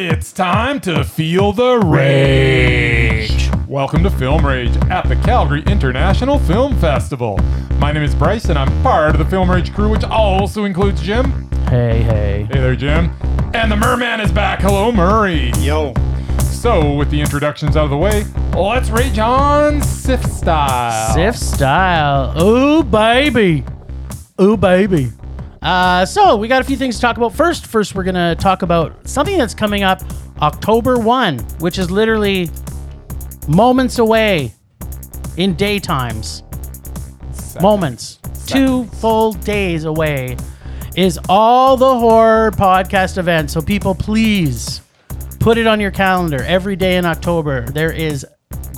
It's time to feel the rage. Welcome to Film Rage at the Calgary International Film Festival. My name is Bryce, and I'm part of the Film Rage crew, which also includes Jim. Hey, hey. Hey there, Jim. And the Merman is back. Hello, Murray. Yo. So, with the introductions out of the way, let's rage on CIFF style. CIFF style. Ooh, baby. Ooh, baby. Uh, so, we got a few things to talk about. First, first we're going to talk about something that's coming up October 1, which is literally moments away in daytimes. Moments. Two full days away is all the horror podcast event. So, people, please put it on your calendar every day in October. There is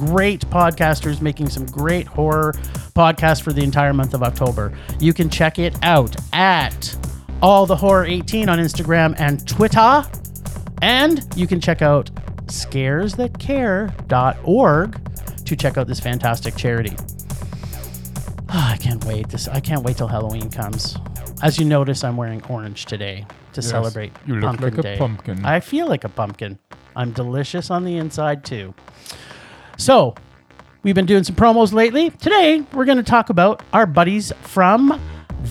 great podcasters making some great horror podcasts for the entire month of October. You can check it out at all the horror 18 on Instagram and Twitter. And you can check out scaresthatcare.org to check out this fantastic charity. Ah, I can't wait. This I can't wait till Halloween comes. As you notice, I'm wearing orange today to celebrate you look pumpkin like a day. pumpkin. I feel like a pumpkin. I'm delicious on the inside too. So, we've been doing some promos lately. Today, we're going to talk about our buddies from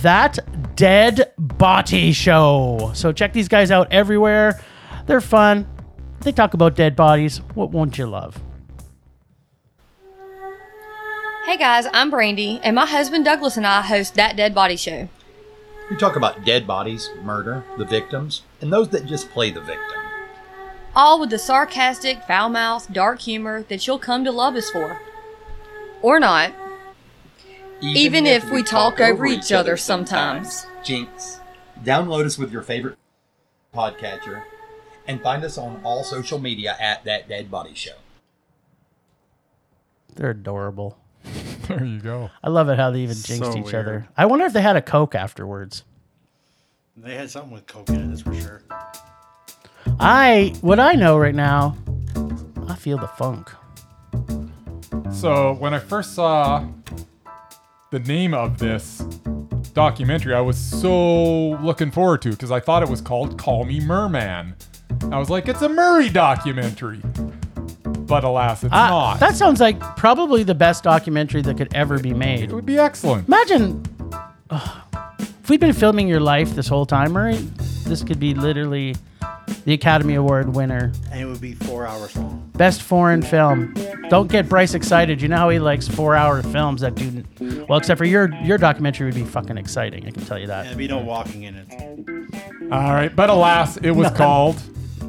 That Dead Body Show. So, check these guys out everywhere. They're fun. They talk about dead bodies. What won't you love? Hey guys, I'm Brandy, and my husband Douglas and I host That Dead Body Show. We talk about dead bodies, murder, the victims, and those that just play the victim. All with the sarcastic, foul mouthed, dark humor that you'll come to love us for. Or not. Even if we talk over each other sometimes. Jinx. Download us with your favorite podcatcher and find us on all social media at That Dead Body Show. They're adorable. There you go. I love it how they even jinxed So each weird. other. I wonder if they had a Coke afterwards. They had something with coke in it, that's for sure. I, what I know right now, I feel the funk. So when I first saw the name of this documentary, I was so looking forward to because I thought it was called Call Me Merman. I was like, it's a Murray documentary. But alas, it's Ah, not. that sounds like probably the best documentary that could ever be made. it would be excellent. Imagine ugh, if we'd been filming your life this whole time, Murray. This could be literally the Academy Award winner, And it would be four hours long. best foreign film. Don't get Bryce excited. You know how he likes four-hour films that do well. Except for your your documentary would be fucking exciting. I can tell you that. there'd be no walking in it. All right, but alas, it was called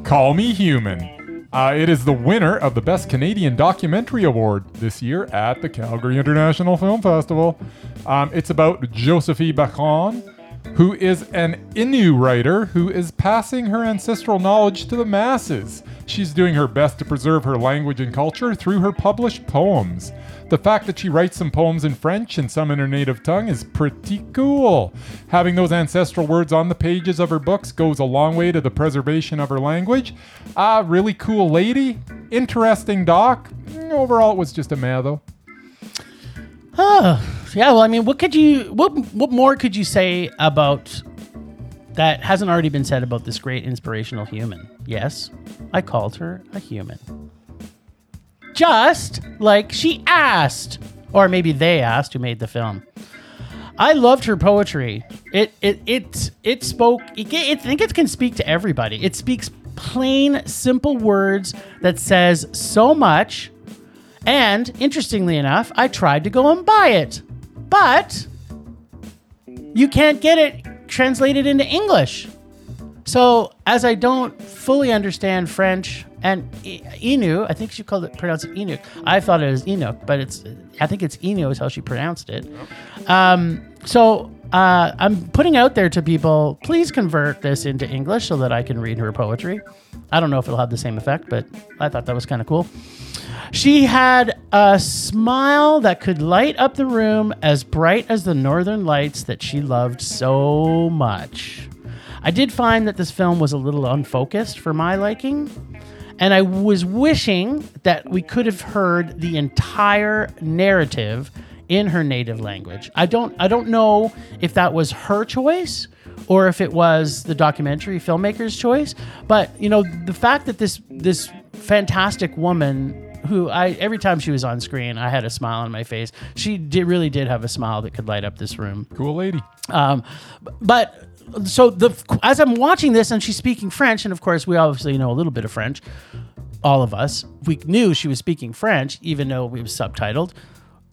Call Me Human. Uh, it is the winner of the Best Canadian Documentary Award this year at the Calgary International Film Festival. Um, it's about Josephine Bacon, who is an Innu writer who is passing her ancestral knowledge to the masses. She's doing her best to preserve her language and culture through her published poems. The fact that she writes some poems in French and some in her native tongue is pretty cool. Having those ancestral words on the pages of her books goes a long way to the preservation of her language. Ah, really cool lady. Interesting doc. Mm, Overall, it was just a meh, though. Oh, yeah. Well, I mean, what could you what what more could you say about that hasn't already been said about this great inspirational human? Yes, I called her a human. Just like she asked, or maybe they asked who made the film. I loved her poetry. It it it it spoke. It, ca- I think it can speak to everybody. It speaks plain, simple words that says so much. And interestingly enough, I tried to go and buy it, but you can't get it translated into English. So, as I don't fully understand French and Innu, I think she called it pronounced it. I thought it was Inuk, but it's I think it's Innu is how she pronounced it. Um, so uh, I'm putting out there to people, please convert this into English so that I can read her poetry. I don't know if it'll have the same effect, but I thought that was kind of cool. She had a smile that could light up the room as bright as the northern lights that she loved so much. I did find that this film was a little unfocused for my liking, and I was wishing that we could have heard the entire narrative in her native language. I don't I don't know if that was her choice or if it was the documentary filmmaker's choice, but you know, the fact that this this fantastic woman who I every time she was on screen, I had a smile on my face. She did really did have a smile that could light up this room. Cool lady. Um, but so the as I'm watching this and she's speaking French, and of course we obviously know a little bit of French. All of us, we knew she was speaking French, even though we was subtitled.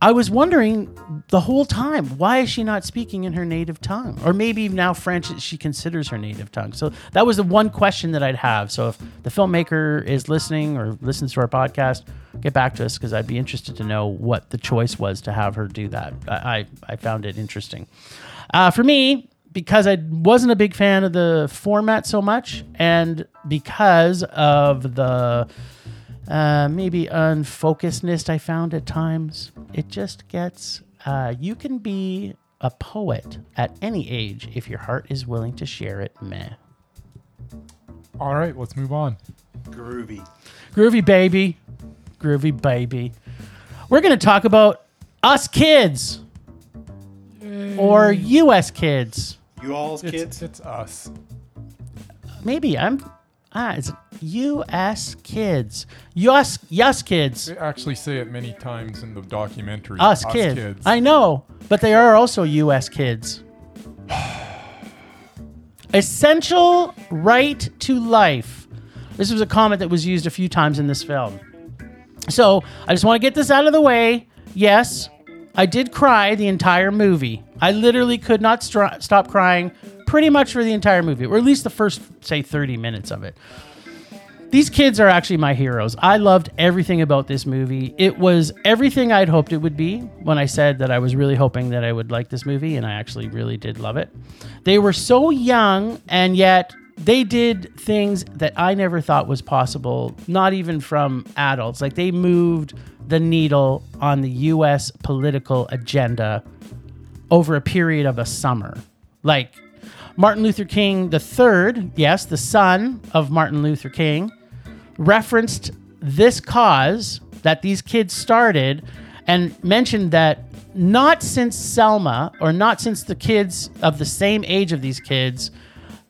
I was wondering the whole time why is she not speaking in her native tongue, or maybe now French she considers her native tongue. So that was the one question that I'd have. So if the filmmaker is listening or listens to our podcast, get back to us because I'd be interested to know what the choice was to have her do that. I I, I found it interesting. Uh, for me, because I wasn't a big fan of the format so much, and because of the uh, maybe unfocusedness I found at times, it just gets. Uh, you can be a poet at any age if your heart is willing to share it. Meh. All right, let's move on. Groovy. Groovy baby, groovy baby. We're gonna talk about us kids or U.S. kids. You all's It's, kids? it's us. Maybe I'm. Ah, it's U.S. kids. U.S. Yes kids. They actually say it many times in the documentary. Us, kids. I know, but they are also U.S. kids. Essential right to life. This was a comment that was used a few times in this film. So I just want to get this out of the way. Yes, I did cry the entire movie. I literally could not str- stop crying pretty much for the entire movie, or at least the first, say, 30 minutes of it. These kids are actually my heroes. I loved everything about this movie. It was everything I'd hoped it would be when I said that I was really hoping that I would like this movie, and I actually really did love it. They were so young, and yet they did things that I never thought was possible, not even from adults. Like they moved the needle on the US political agenda over a period of a summer. Like Martin Luther King III, yes, the son of Martin Luther King, referenced this cause that these kids started and mentioned that not since Selma or not since the kids of the same age of these kids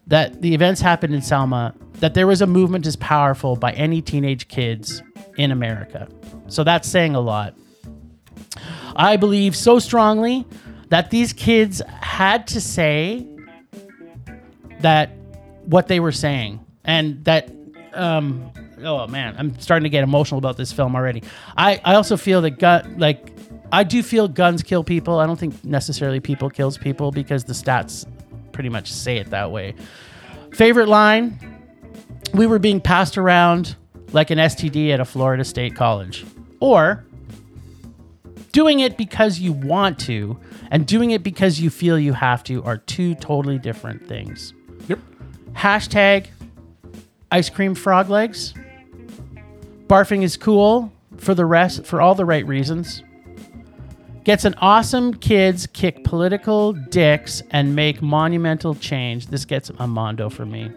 that the events happened in Selma that there was a movement as powerful by any teenage kids in America. So that's saying a lot. I believe so strongly that these kids had to say that what they were saying and that um oh man i'm starting to get emotional about this film already. I i also feel that gun like i do feel guns kill people. I don't think necessarily people kills people because the stats pretty much say it that way. Favorite line? We were being passed around like an std at a florida state college. Or doing it because you want to and doing it because you feel you have to are two totally different things. Hashtag ice cream frog legs. Barfing is cool for the rest, for all the right reasons. Gets an awesome kids kick political dicks and make monumental change. This gets a mondo for me.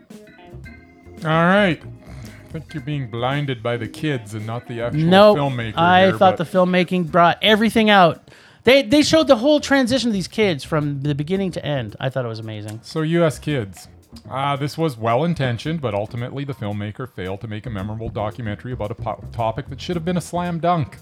All right. I think you're being blinded by the kids and not the actual No, filmmaker. I here, thought the filmmaking brought everything out. They they showed the whole transition of these kids from the beginning to end. I thought it was amazing. So, U.S. kids. Uh, this was well intentioned, but ultimately the filmmaker failed to make a memorable documentary about a po- topic that should have been a slam dunk.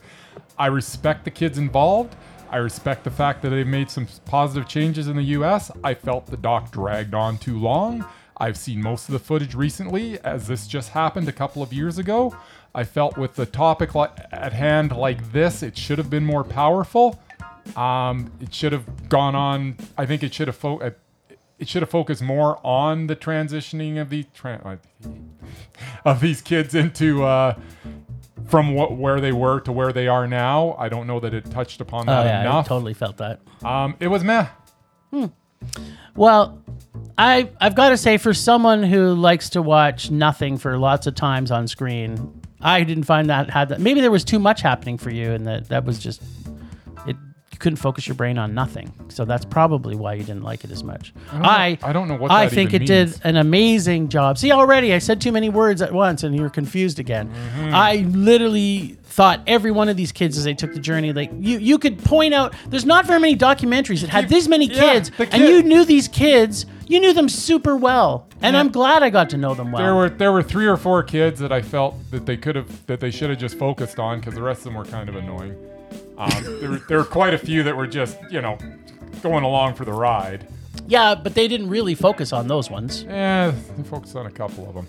I respect the kids involved. I respect the fact that they've made some positive changes in the US. I felt the doc dragged on too long. I've seen most of the footage recently, as this just happened a couple of years ago. I felt with the topic li- at hand like this, it should have been more powerful. Um, it should have gone on. I think it should have fo- it should have focused more on the transitioning of the tra- uh, of these kids into uh, from what where they were to where they are now. I don't know that it touched upon Oh that yeah, I enough. totally felt that. Um, it was meh. Well, I I've got to say for someone who likes to watch nothing for lots of times on screen, I didn't find that had that. Maybe there was too much happening for you, and that that was just couldn't focus your brain on nothing. So that's probably why you didn't like it as much. don't know- I I don't know what I think it did an amazing job. See, already I said too many words at once, and you're confused again. Mm-hmm. I literally thought every one of these kids as they took the journey, like you, you could point out. There's not very many documentaries that had this many yeah, kids, and you knew these kids. You knew them super well, and Yeah. I'm glad I got to know them well. There were there were three or four kids that I felt that they could have that they should have just focused on because the rest of them were kind of annoying. Um, there, were, there were quite a few that were just you know going along for the ride. yeah, but they didn't really focus on those ones. Yeah, they focused on a couple of them.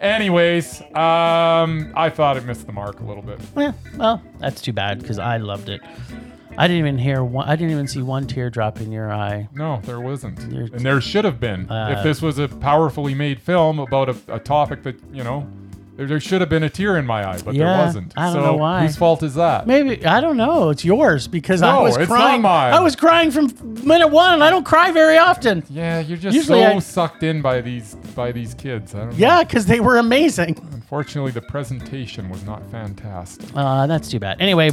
Anyways, um, I thought it missed the mark a little bit. Yeah, well, that's too bad because I loved it. I didn't even hear one. I didn't even see one teardrop in your eye. No, there wasn't, There's- and there should have been. Uh, if this was a powerfully made film about a, a topic that you know, there, there should have been a tear in my eye, but Yeah, there wasn't. I don't so know why. Whose fault is that? Maybe I don't know. It's yours because I No, was it's not crying. mine. I was crying from minute one, and I don't cry very often. Yeah, you're just Usually so I- sucked in by these by these kids. I don't know. Yeah, because they were amazing. Unfortunately, the presentation was not fantastic. Uh, that's too bad. Anyway,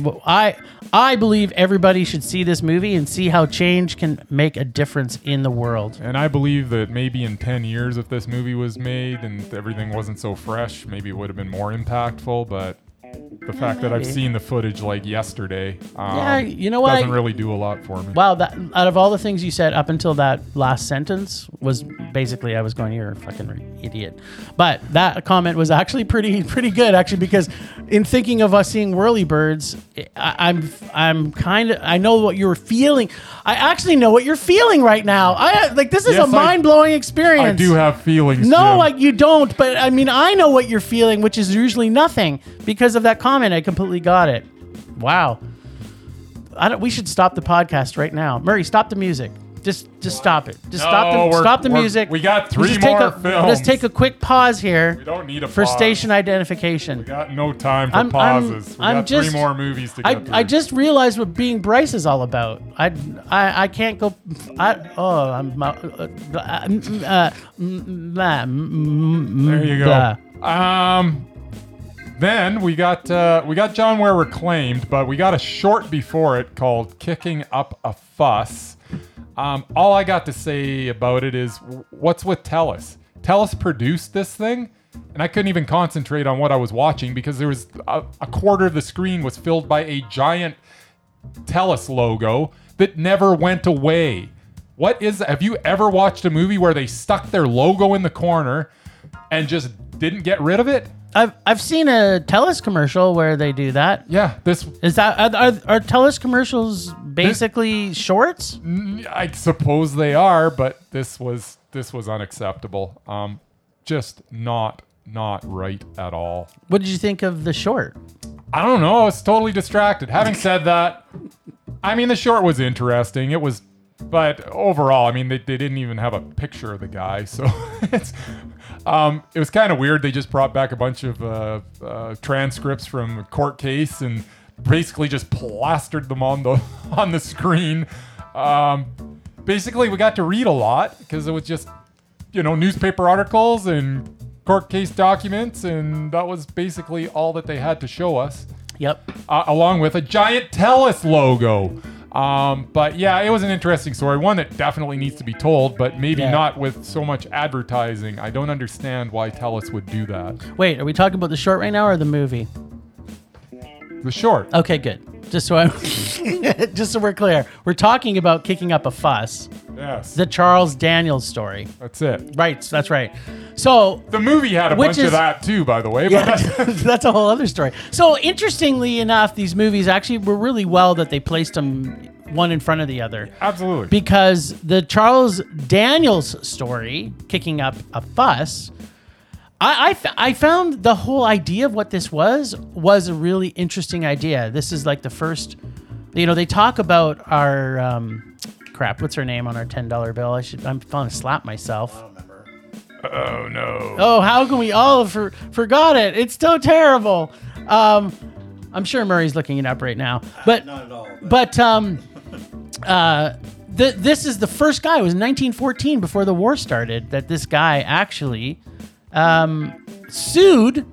I believe everybody should see this movie and see how change can make a difference in the world. And I believe that maybe in 10 years, if this movie was made and everything wasn't so fresh, maybe it would have been more impactful. But the fact that I've maybe. seen the footage like yesterday, um, Yeah, you know what? doesn't really do a lot for me. Wow, that out of all the things you said up until that last sentence was basically I was going, "You're a fucking idiot," but that comment was actually pretty pretty good actually because in thinking of us seeing whirly birds, I, I'm I'm kind of I know what you're feeling. I actually know what you're feeling right now. I like this is Yes, a mind blowing experience. I do have feelings. No, Jim. like you don't. But I mean, I know what you're feeling, which is usually nothing. Because of that comment, I completely got it. Wow. I don't, we should stop the podcast right now. Murray, stop the music. Just, just stop it. Just stop the, stop the music. we got three take more a, films. Let's take a quick pause here we don't need a for pause. station identification. We got no time for I'm- I'm- pauses. we I'm got just- three more movies to I, get through. I just realized what being Bryce is all about. I, I, I can't go. I oh I'm. Uh, uh, mm, uh, mm, blah, mm, There you go. Um, then we got uh, we got John Ware reclaimed, but we got a short before it called "Kicking Up a Fuss." Um, all I got to say about it is, what's with Telus? Telus produced this thing, and I couldn't even concentrate on what I was watching because there was a, a quarter of the screen was filled by a giant Telus logo that never went away. What is have you ever watched a movie where they stuck their logo in the corner and just didn't get rid of it? I've I've seen a Telus commercial where they do that. Yeah, this Is that are, are, are Telus commercials basically shorts? I suppose they are, but this was this was unacceptable. Um just not not right at all. What did you think of the short? I don't know. I was totally distracted. Having said that, I mean, the short was interesting. It was, but overall, I mean, they, they didn't even have a picture of the guy. So it's, um, it was kind of weird. They just brought back a bunch of uh, uh, transcripts from a court case and basically just plastered them on the on the screen. Um, basically, we got to read a lot because it was just, you know, newspaper articles and court case documents, and that was basically all that they had to show us Yep. uh, along with a giant Telus logo. Um, but yeah, it was an interesting story, one that definitely needs to be told, but maybe Yeah. not with so much advertising. I don't understand why Telus would do that. Wait, are we talking about the short right now or the movie? The short. Okay, good. Just so I, just so we're clear, we're talking about kicking up a fuss. Yes, The Charles Daniels story. that's it. Right. That's right. So The movie had a bunch is- of that too, by the way. Yeah, that's- that's a whole other story. So interestingly enough, these movies actually were really well that they placed them one in front of the other absolutely. because the Charles Daniels story, kicking up a fuss. I, I, f- I found the whole idea of what this was was a really interesting idea. This is like the first, you know, they talk about our um, crap. What's her name on our ten dollar bill? I should. I'm going to slap myself. I don't remember. oh no. Oh, how can we all for, forgot it? It's so terrible. Um, I'm sure Murray's looking it up right now, but Not at all. But, but um, uh, th- this is the first guy. It was 1914 before the war started that this guy actually um, sued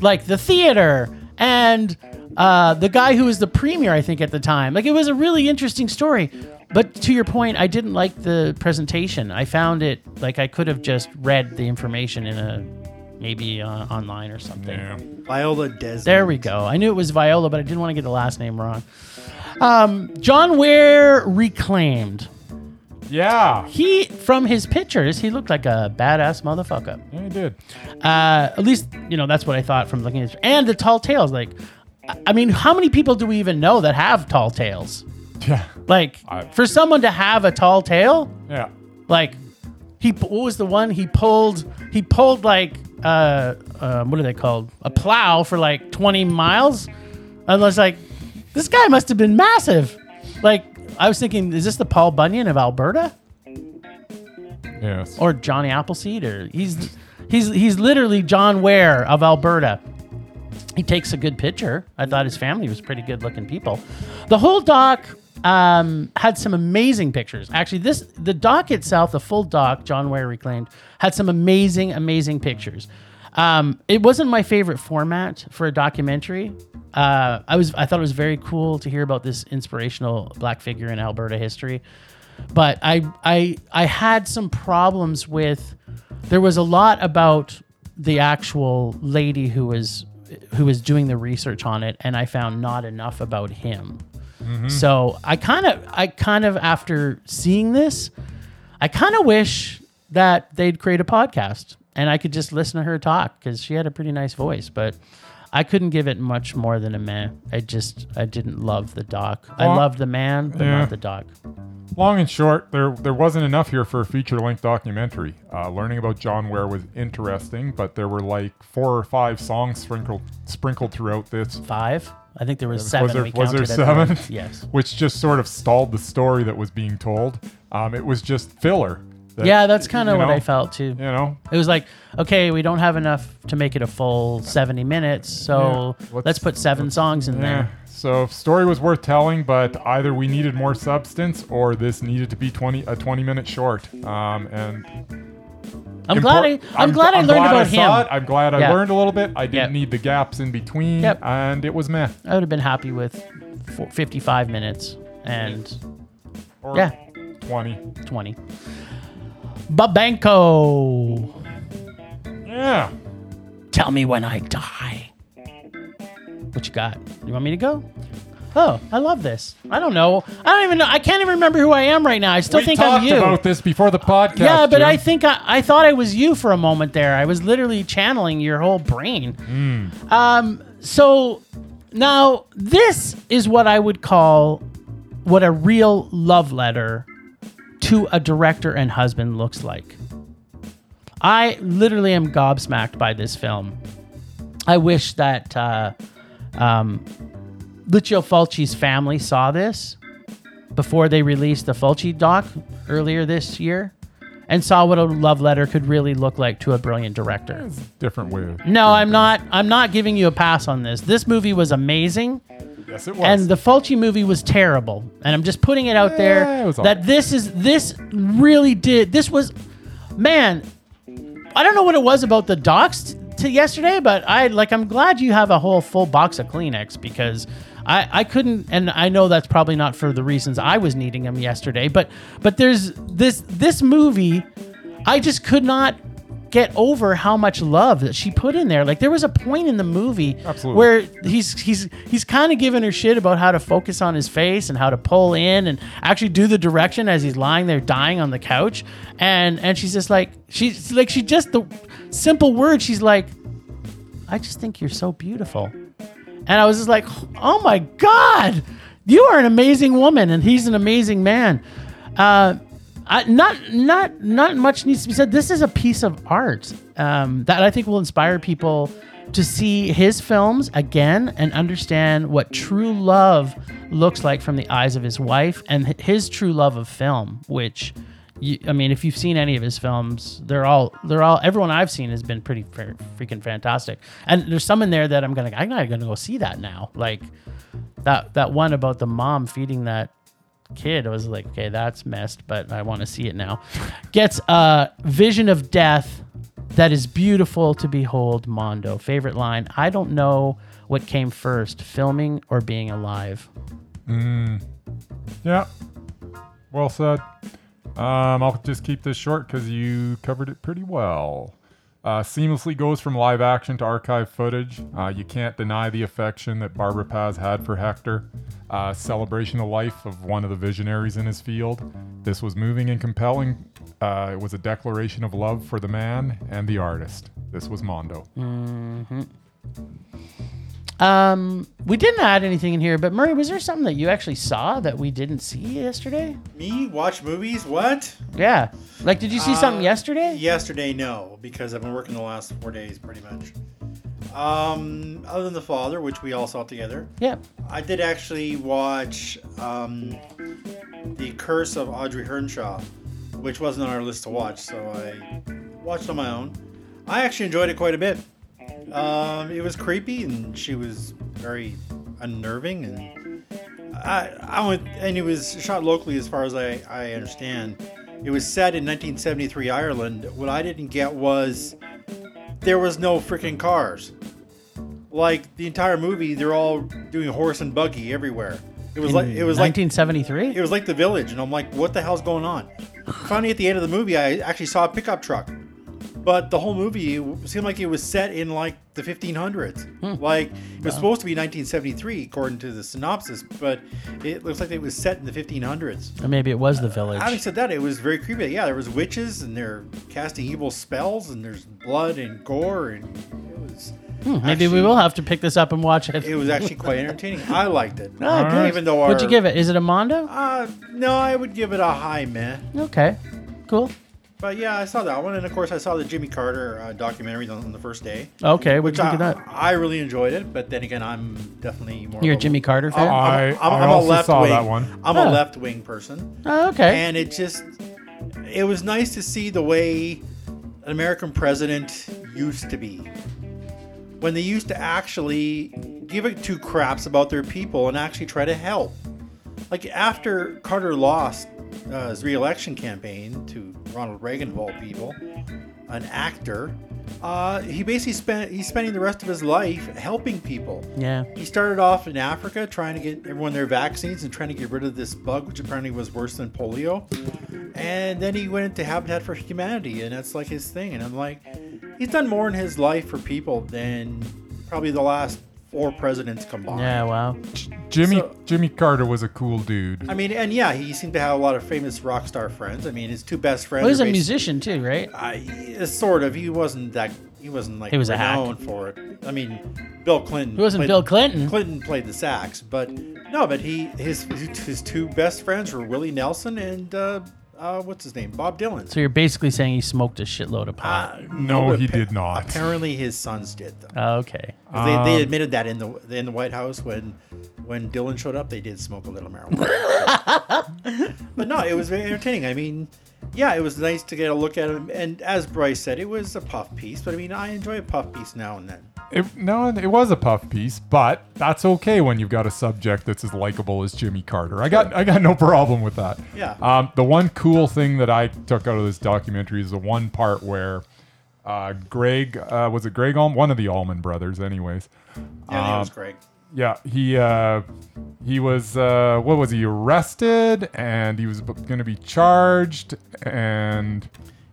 like the theater and uh, the guy who was the premier, I think, at the time. Like, it was a really interesting story. But to your point, I didn't like the presentation. I found it like I could have just read the information in a maybe uh, online or something. Yeah. Viola Desmond. There we go. I knew it was Viola, but I didn't want to get the last name wrong. Um, John Ware reclaimed. Yeah. He, from his pictures, he looked like a badass motherfucker. Yeah, he did. Uh, at least, you know, that's what I thought from looking at And the tall tales. Like, I- I mean, how many people do we even know that have tall tales? Yeah. Like, I- for someone to have a tall tale, Yeah. like, he what was the one he pulled? He pulled like uh, uh what are they called? A plow for like 20 miles. I was like, this guy must have been massive. Like, I was thinking, is this the Paul Bunyan of Alberta Yes. or Johnny Appleseed? Or he's he's he's literally John Ware of Alberta. He takes a good picture. I thought his family was pretty good looking people. The whole doc um, had some amazing pictures. Actually, this the doc itself, the full doc, John Ware reclaimed, had some amazing, amazing pictures. Um, it wasn't my favorite format for a documentary. Uh, I was I thought it was very cool to hear about this inspirational black figure in Alberta history, but I I I had some problems with. There was a lot about the actual lady who was who was doing the research on it, and I found not enough about him. So I kind of, I kind of, after seeing this, I kind of wish that they'd create a podcast and I could just listen to her talk because she had a pretty nice voice, but I couldn't give it much more than a meh. I just, I didn't love the doc. I loved the man, but yeah. not the doc. Long and short, there there wasn't enough here for a feature-length documentary. Uh, learning about John Ware was interesting, but there were like four or five songs sprinkled sprinkled throughout this, Five. I think there was Was seven. there- we was there counted the seven? Yes. which just sort of stalled the story that was being told. Um, it was just filler. That, Yeah, that's kind of you what know, I felt too. You know, It was like, okay, we don't have enough to make it a full 70 minutes, so Yeah, let's- let's, put 7 songs in yeah. there. So story was worth telling, but either we needed more substance or this needed to be twenty a twenty minute short. Um, and I'm glad I, impor- I'm, glad I learned glad about I him. it. I'm glad I Yeah. learned a little bit. I didn't Yep. need the gaps in between, Yep. and it was meh. I would have been happy with four- 55 minutes and Or Yeah. twenty. 20. Babenco, Yeah. tell me when I die. What you got? You want me to go? Oh, I love this. I don't know. I don't even know. I can't even remember who I am right now. I still we think I'm you. about this before the podcast. yeah, but Jim. I think I, I thought I was you for a moment there. I was literally channeling your whole brain. Hmm. Um, so now this is what I would call what a real love letter to a director and husband looks like. I literally am gobsmacked by this film. I wish that uh, um, Lucio Fulci's family saw this before they released the Fulci doc earlier this year and saw what a love letter could really look like to a brilliant director. It's different way. No, I'm not I'm not giving you a pass on this. This movie was amazing Yes, it was. and the Fulci movie was terrible. And I'm just putting it out Yeah, there it was all that right. this is this really did this was man, I don't know what it was about the docs t- to yesterday, but I like I'm glad you have a whole full box of Kleenex because I, I couldn't and I know that's probably not for the reasons I was needing them yesterday, but but there's this this movie I just could not get over how much love that she put in there. Like there was a point in the movie Absolutely. where he's he's he's kind of giving her shit about how to focus on his face and how to pull in and actually do the direction as he's lying there dying on the couch. And and she's just like she's like she just the simple word she's like I just think you're so beautiful. And I was just like, oh my God, you are an amazing woman and he's an amazing man. Uh, I, not not not much needs to be said. This is a piece of art um, that I think will inspire people to see his films again and understand what true love looks like from the eyes of his wife and his true love of film. Which, you, I mean, if you've seen any of his films, they're all they're all everyone I've seen has been pretty fr- freaking fantastic. And there's some in there that I'm gonna I'm not gonna go see that now. Like that that one about the mom feeding that kid I was like okay that's messed but i want to see it now gets a vision of death that is beautiful to behold mondo favorite line i don't know What came first, filming or being alive? Mm. Yeah. Well said. Um, I'll just keep this short because you covered it pretty well. Uh, seamlessly goes from live action to archive footage. Uh, you can't deny the affection that Barbara Paz had for Hector. Uh, celebration of life of one of the visionaries in his field. This was moving and compelling. Uh, it was a declaration of love for the man and the artist. This was Mondo. Um, we didn't add anything in here, but Murray, was there something that you actually saw that we didn't see yesterday? Me watch movies? What? Yeah. Like, did you see something Uh, yesterday? Yesterday, no, because I've been working the last four days pretty much. Um, other than the father, which we all saw together, Yeah. I did actually watch um, the Curse of Audrey Earnshaw, which wasn't on our list to watch, so I watched on my own. I actually enjoyed it quite a bit. Um, it was creepy, and she was very unnerving, and I, I went, and it was shot locally, as far as I, I understand. It was set in 1973 Ireland. What I didn't get was there was no freaking cars. Like the entire movie, they're all doing horse and buggy everywhere. It was like it was like 1973. it was like the village, and I'm like, what the hell's going on? Finally, at the end of the movie, I actually saw a pickup truck, but the whole movie seemed like it was set in like the 1500s. Like it was supposed to be 1973, according to the synopsis, but it looks like it was set in the 1500s. or maybe it was the village. Having said that, it was very creepy. Yeah, there was witches, and they're casting evil spells, and there's blood and gore, and it was. Hmm, maybe we will have to pick this up and watch it. It was actually quite entertaining. I liked it. Oh, good. Even though our, What'd you give it? Is it a Mondo? Uh, no, I would give it a high meh. Okay. Cool. But yeah, I saw that one, and of course, I saw the Jimmy Carter uh, documentary on, on the first day, Okay. What'd which you I, of that? I really enjoyed it. But then again, I'm definitely more. You're a Jimmy Carter fan? I- I also saw that one. I'm Huh. a left wing person, oh, okay. and it just it was nice to see the way an American president used to be. When they used to actually give it two craps about their people and actually try to help. Like after Carter lost uh, his re-election campaign to Ronald Reagan of all people, an actor, uh, he basically spent he's spending the rest of his life helping people. yeah. He started off in Africa trying to get everyone their vaccines and trying to get rid of this bug, which apparently was worse than polio. And then he went into Habitat for Humanity, and that's like his thing. And I'm like, he's done more in his life for people than probably the last four presidents combined. Yeah. Wow. Jimmy So- Jimmy Carter was a cool dude. I mean, and yeah, he seemed to have a lot of famous rock star friends. I mean, his two best friends. Well, he's are a musician too, right? I, sort of. He wasn't that. He wasn't like He was a hack. for it. I mean, Bill Clinton. He wasn't played- Bill Clinton. Clinton played the sax, but no, but he his his two best friends were Willie Nelson and uh, uh, what's his name, Bob Dylan. So you're basically saying he smoked a shitload of pot. Uh, No, he appa- did not. Apparently, his sons did though. Oh, okay. 'Cause they, Um, they admitted that in the in the White House when when Dylan showed up, they did smoke a little marijuana. but no, it was very entertaining. I mean, yeah, it was nice to get a look at him. And as Bryce said, it was a puff piece. But I mean, I enjoy a puff piece now and then. It, no, it was a puff piece, but that's okay when you've got a subject that's as likable as Jimmy Carter. I got I got no problem with that. Yeah. Um, the one cool thing that I took out of this documentary is the one part where uh, Greg uh, was it Gregg Allman, one of the Allman brothers, anyways. Yeah, think was great. Yeah, he uh, he was uh, what was he arrested and he was going to be charged and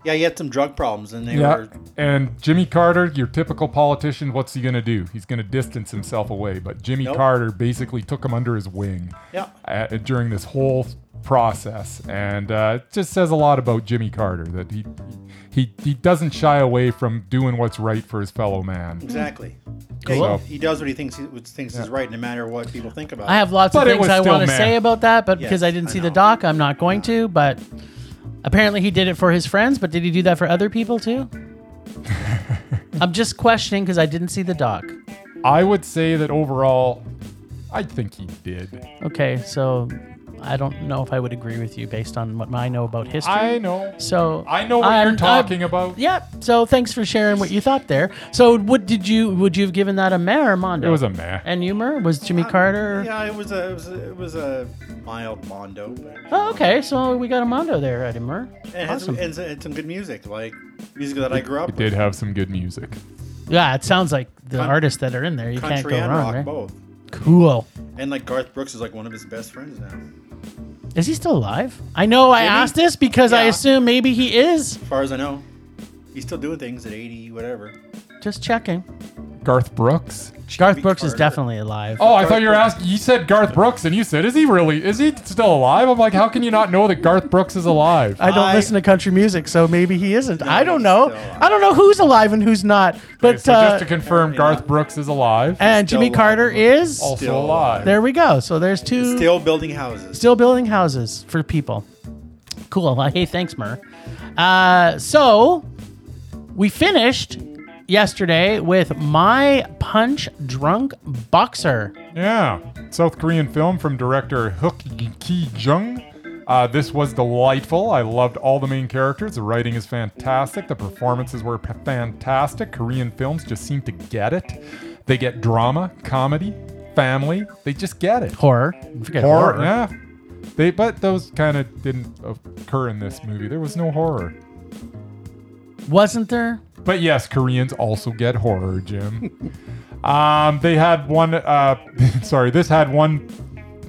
Yeah, he had some drug problems, and they yeah, were and Jimmy Carter, your typical politician, what's he gonna do? He's gonna distance himself away. But Jimmy Nope. Carter basically took him under his wing Yeah. uh, during this whole process, and uh, it just says a lot about Jimmy Carter that he he he doesn't shy away from doing what's right for his fellow man. exactly. Cool. Yeah, he, he does what he thinks he, what thinks is right, no matter what people think about. I have lots But of things I want to say about that, but Yes, because I didn't I see the doc, I'm not going to. But apparently, he did it for his friends. But did he do that for other people too? I'm just questioning because I didn't see the doc. I would say that overall, I think he did. Okay, so I don't know if I would agree with you based on what I know about history. I know. So I know what I'm- you're talking I'm- about. Yeah. So thanks for sharing what you thought there. So what did you would you have given that a meh or mondo? It was a meh. And you Mer? was Jimmy uh, Carter? Yeah, it was a it was a, it was a mild mondo. Oh, okay. So we got a mondo there, Eddie Mer. it Awesome. some, and, some- and some good music, like music that I grew up It with. did have some good music. Yeah, it sounds like the Coun- artists that are in there. You can't Country go and wrong, rock right? both. Cool. And like Garth Brooks is like one of his best friends now. Is he still alive? I know I Maybe. asked this because I Yeah. assume maybe he is. As far as I know, he's still doing things at 80, whatever. Just checking. Garth Brooks. Garth Jimmy Brooks is definitely alive. Oh, I thought you were asking. You said Garth Brooks, and you said, "Is he really? Is he still alive?" I'm like, "How can you not know that Garth Brooks is alive?" I don't I- listen to country music, so maybe he isn't. No, I don't know. I don't know who's alive and who's not. But Okay, so uh, just to confirm, apparently Garth. Brooks is alive. and still Jimmy alive. Carter is also still alive. there. We go. So there's two Still building houses. still building houses for people. Cool. Well, hey, thanks, Mer. Uh, so we finished yesterday with my punch drunk boxer. Yeah, South Korean film from director Hook Ki Jung. Uh, this was delightful. I loved all the main characters. The writing is fantastic. The performances were p- fantastic. Korean films just seem to get it. They get drama, comedy, family. They just get it. Horror. Forget Horror, horror. yeah. They, but those kind of didn't occur in this movie. There was no horror. Wasn't there? But yes, Koreans also get horror, Jim. um, they had one. Uh, sorry, this had one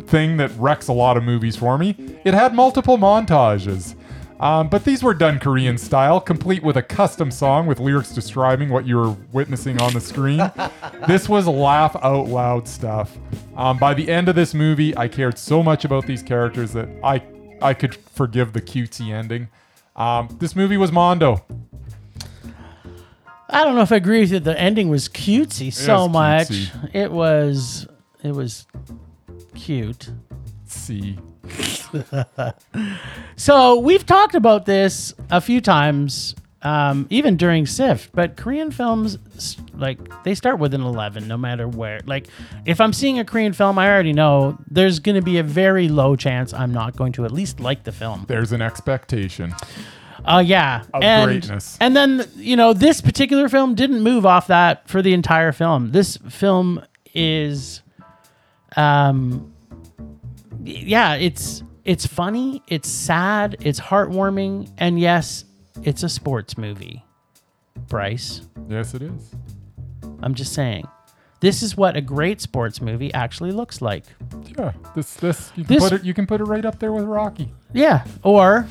thing that wrecks a lot of movies for me. It had multiple montages. Um, but these were done Korean style, complete with a custom song with lyrics describing what you were witnessing on the screen. this was laugh out loud stuff. Um, by the end of this movie, I cared so much about these characters that I I could forgive the cutesy ending. Um, this movie was Mondo. I don't know if I agree with you. The ending was cutesy so was much. cutesy. It was. It was cute. See. So we've talked about this a few times, um, even during SIFT. But Korean films, like they start with an eleven, no matter where. Like, if I'm seeing a Korean film, I already know there's going to be a very low chance I'm not going to at least like the film. There's an expectation. Uh, yeah, Of and greatness. and then you know this particular film didn't move off that for the entire film. This film is, um, yeah, it's it's funny, it's sad, it's heartwarming, and yes, it's a sports movie. Bryce, Yes, it is. I'm just saying, this is what a great sports movie actually looks like. Yeah, this this you can This- put it you can put it right up there with Rocky. Yeah, or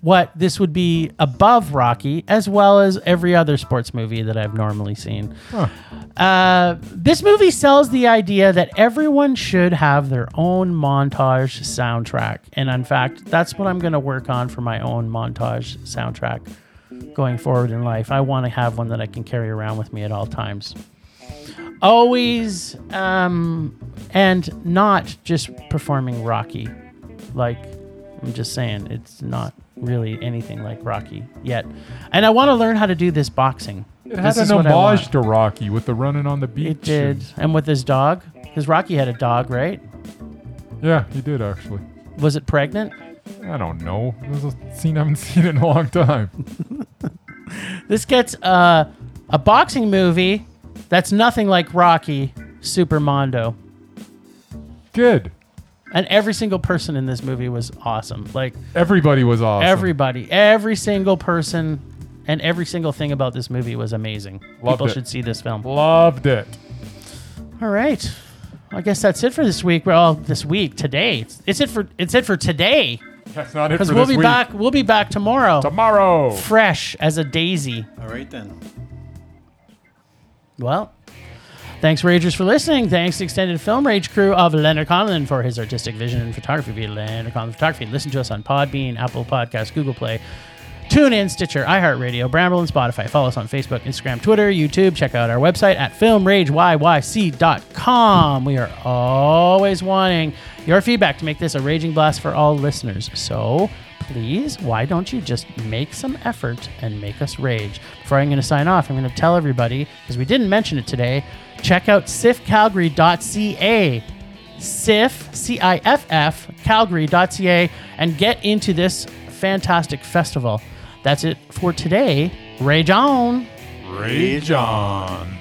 what this would be above Rocky, as well as every other sports movie that I've normally seen. Huh. Uh, this movie sells the idea that everyone should have their own montage soundtrack. And in fact, that's what I'm going to work on for my own montage soundtrack going forward in life. I want to have one that I can carry around with me at all times. Always, um, and not just performing Rocky. Like, I'm just saying, it's not really anything like Rocky yet. And I want to learn how to do this boxing. It had This is an homage to Rocky with the running on the beach. It did, and with his dog, because Rocky had a dog, right? yeah, he did actually. Was it pregnant? I don't know. It was a scene I haven't seen in a long time. This gets uh, a boxing movie that's nothing like Rocky, Super Mondo, Good. And every single person in this movie was awesome. Like Everybody was awesome. everybody, every single person, and every single thing about this movie was amazing. Loved People it. should see this film. Loved it. All right. I guess that's it for this week. Well, this week, today. It's, it's it for it's it for today. That's not it Because for we'll this be week. back. We'll be back tomorrow, tomorrow. fresh as a daisy. All right then. Well, thanks, Ragers, for listening. Thanks to extended film Rage crew of Leonard Conlon for his artistic vision and photography via Leonard Conlon Photography. Listen to us on Podbean, Apple Podcasts, Google Play, TuneIn, Stitcher, iHeartRadio, Bramble, and Spotify. Follow us on Facebook, Instagram, Twitter, YouTube. Check out our website at filmrageyyc.com. We are always wanting your feedback to make this a raging blast for all listeners. So please, why don't you just make some effort and make us rage? Before I'm going to sign off, I'm going to tell everybody, because we didn't mention it today, check out ciffcalgary.ca. CIFF, C I F F, Calgary.ca, and get into this fantastic festival. That's it for today. Rage on! Rage on.